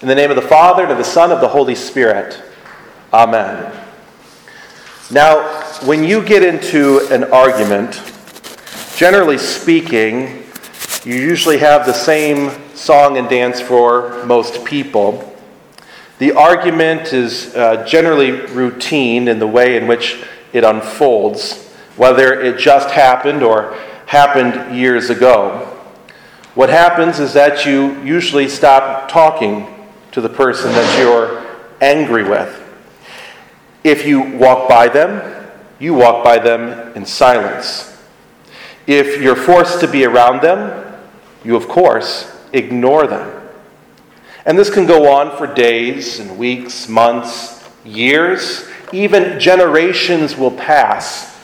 In the name of the Father, and of the Son, of the Holy Spirit. Amen. Now, when you get into an argument, generally speaking, you usually have the same song and dance for most people. The argument is uh, generally routine in the way in which it unfolds, whether it just happened or happened years ago. What happens is that you usually stop talking to the person that you're angry with. If you walk by them, you walk by them in silence. If you're forced to be around them, you, of course, ignore them. And this can go on for days and weeks, months, years, even generations will pass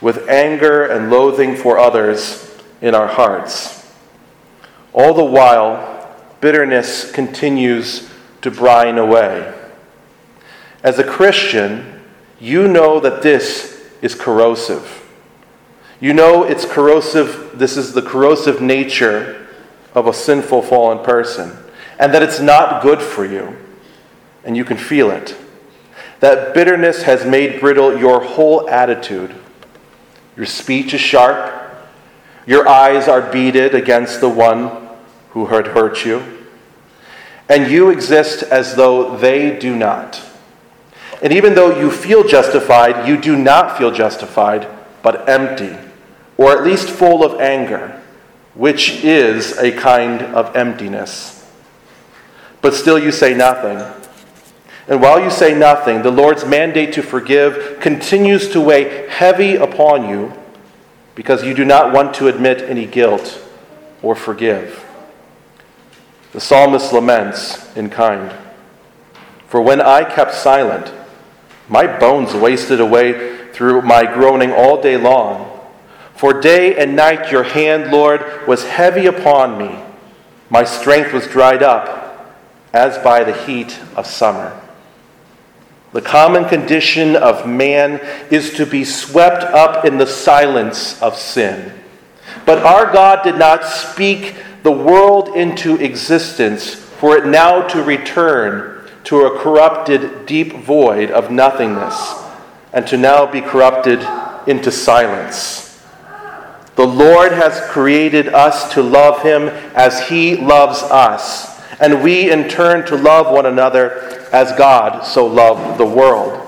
with anger and loathing for others in our hearts. All the while, bitterness continues to brine away. As a Christian, you know that this is corrosive. You know it's corrosive, this is the corrosive nature of a sinful, fallen person, and that it's not good for you, and you can feel it. That bitterness has made brittle your whole attitude. Your speech is sharp, your eyes are beaded against the one who had hurt you, and you exist as though they do not. And even though you feel justified, you do not feel justified, but empty, or at least full of anger, which is a kind of emptiness. But still you say nothing. And while you say nothing, the Lord's mandate to forgive continues to weigh heavy upon you because you do not want to admit any guilt or forgive. The psalmist laments in kind For when I kept silent, my bones wasted away through my groaning all day long. For day and night your hand, Lord, was heavy upon me. My strength was dried up as by the heat of summer. The common condition of man is to be swept up in the silence of sin. But our God did not speak the world into existence, for it now to return to a corrupted, deep void of nothingness, and to now be corrupted into silence. The Lord has created us to love Him as He loves us, and we in turn to love one another as God so loved the world.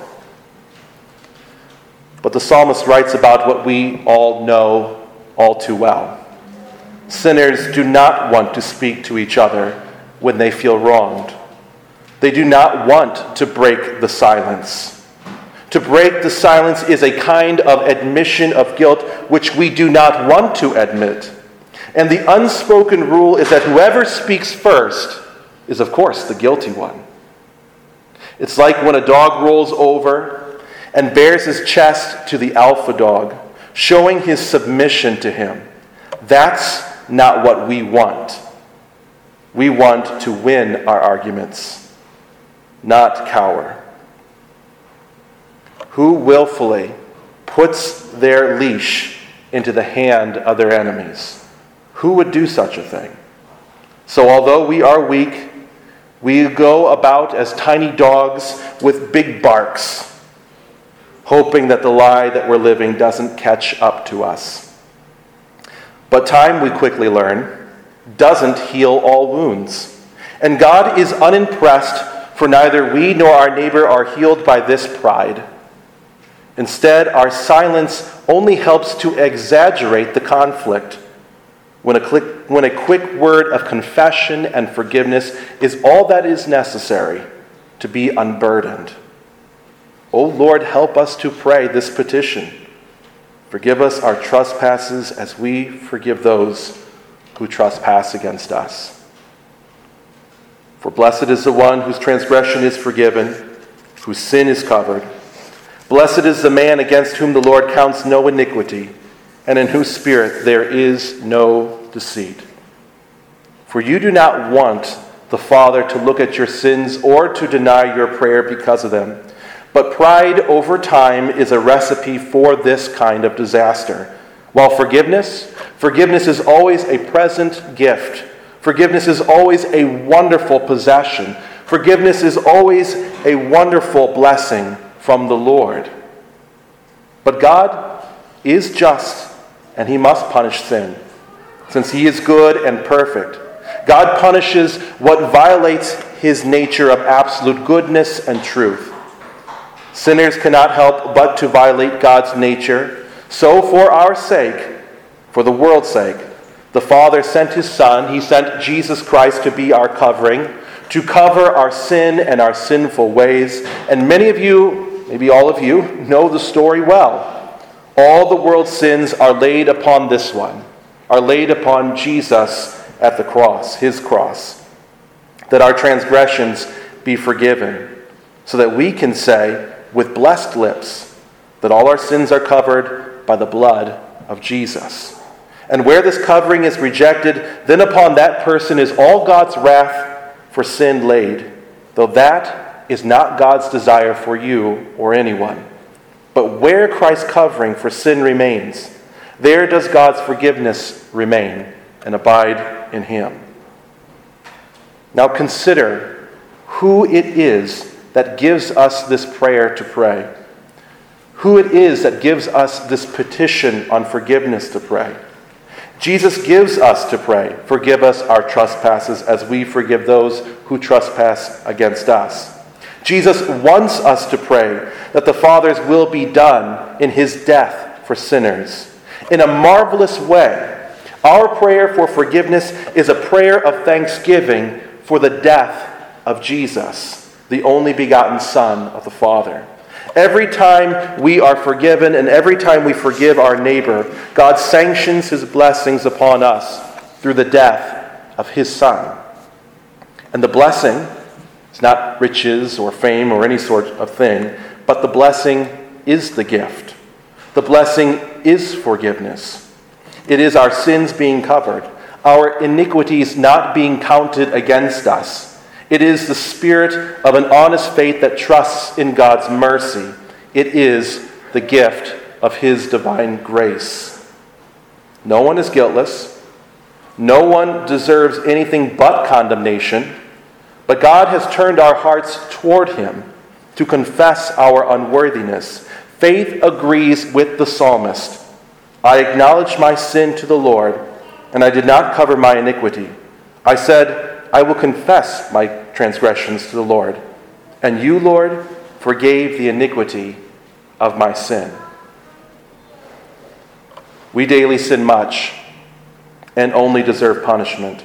But the psalmist writes about what we all know all too well. Sinners do not want to speak to each other when they feel wronged. They do not want to break the silence. To break the silence is a kind of admission of guilt which we do not want to admit. And the unspoken rule is that whoever speaks first is, of course, the guilty one. It's like when a dog rolls over and bares his chest to the alpha dog, showing his submission to him. That's not what we want. We want to win our arguments, not cower. Who willfully puts their leash into the hand of their enemies? Who would do such a thing? So, although we are weak, we go about as tiny dogs with big barks, hoping that the lie that we're living doesn't catch up to us. But time, we quickly learn, doesn't heal all wounds. And God is unimpressed, for neither we nor our neighbor are healed by this pride. Instead, our silence only helps to exaggerate the conflict when a, click, when a quick word of confession and forgiveness is all that is necessary to be unburdened. O Lord, help us to pray this petition Forgive us our trespasses as we forgive those who trespass against us. For blessed is the one whose transgression is forgiven, whose sin is covered. Blessed is the man against whom the Lord counts no iniquity, and in whose spirit there is no deceit. For you do not want the Father to look at your sins or to deny your prayer because of them. But pride over time is a recipe for this kind of disaster. While forgiveness, forgiveness is always a present gift Forgiveness is always a wonderful possession. Forgiveness is always a wonderful blessing from the Lord. But God is just, and He must punish sin, since He is good and perfect. God punishes what violates His nature of absolute goodness and truth. Sinners cannot help but to violate God's nature. So, for our sake, for the world's sake, the Father sent His Son. He sent Jesus Christ to be our covering, to cover our sin and our sinful ways. And many of you, maybe all of you, know the story well. All the world's sins are laid upon this one, are laid upon Jesus at the cross, His cross, that our transgressions be forgiven, so that we can say, with blessed lips that all our sins are covered by the blood of Jesus. And where this covering is rejected, then upon that person is all God's wrath for sin laid, though that is not God's desire for you or anyone. But where Christ's covering for sin remains, there does God's forgiveness remain and abide in him. Now consider who it is that gives us this prayer to pray, who it is that gives us this petition on forgiveness to pray. Jesus gives us to pray, Forgive us our trespasses as we forgive those who trespass against us. Jesus wants us to pray that the Father's will be done in his death for sinners. In a marvelous way, our prayer for forgiveness is a prayer of thanksgiving for the death of Jesus the only begotten Son of the Father. Every time we are forgiven and every time we forgive our neighbor, God sanctions his blessings upon us through the death of his Son. And the blessing is not riches or fame or any sort of thing, but the blessing is the gift. The blessing is forgiveness. It is our sins being covered, our iniquities not being counted against us it is the spirit of an honest faith that trusts in God's mercy. It is the gift of His divine grace. No one is guiltless. No one deserves anything but condemnation. But God has turned our hearts toward Him to confess our unworthiness. Faith agrees with the psalmist I acknowledged my sin to the Lord, and I did not cover my iniquity. I said, I will confess my transgressions to the Lord, and you, Lord, forgave the iniquity of my sin. We daily sin much and only deserve punishment.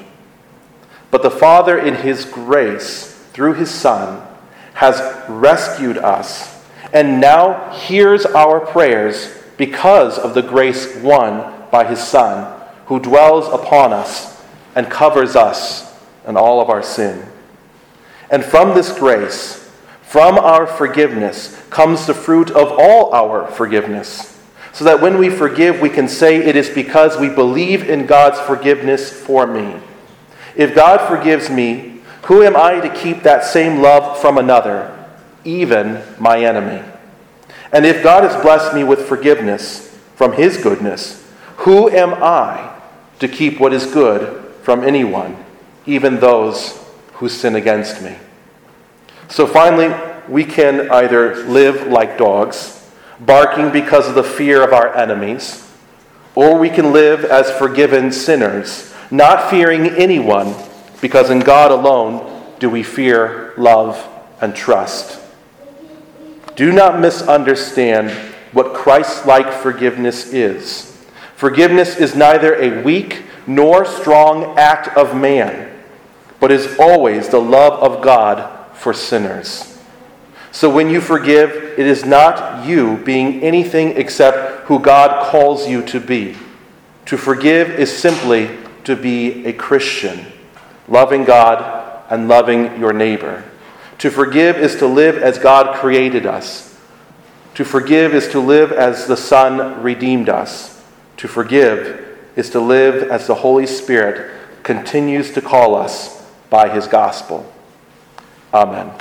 But the Father, in His grace, through His Son, has rescued us and now hears our prayers because of the grace won by His Son, who dwells upon us and covers us and all of our sin. And from this grace, from our forgiveness, comes the fruit of all our forgiveness. So that when we forgive, we can say it is because we believe in God's forgiveness for me. If God forgives me, who am I to keep that same love from another, even my enemy? And if God has blessed me with forgiveness from his goodness, who am I to keep what is good from anyone? Even those who sin against me. So finally, we can either live like dogs, barking because of the fear of our enemies, or we can live as forgiven sinners, not fearing anyone, because in God alone do we fear, love, and trust. Do not misunderstand what Christ like forgiveness is. Forgiveness is neither a weak nor strong act of man but is always the love of God for sinners. So when you forgive, it is not you being anything except who God calls you to be. To forgive is simply to be a Christian, loving God and loving your neighbor. To forgive is to live as God created us. To forgive is to live as the Son redeemed us. To forgive is to live as the Holy Spirit continues to call us by his gospel. Amen.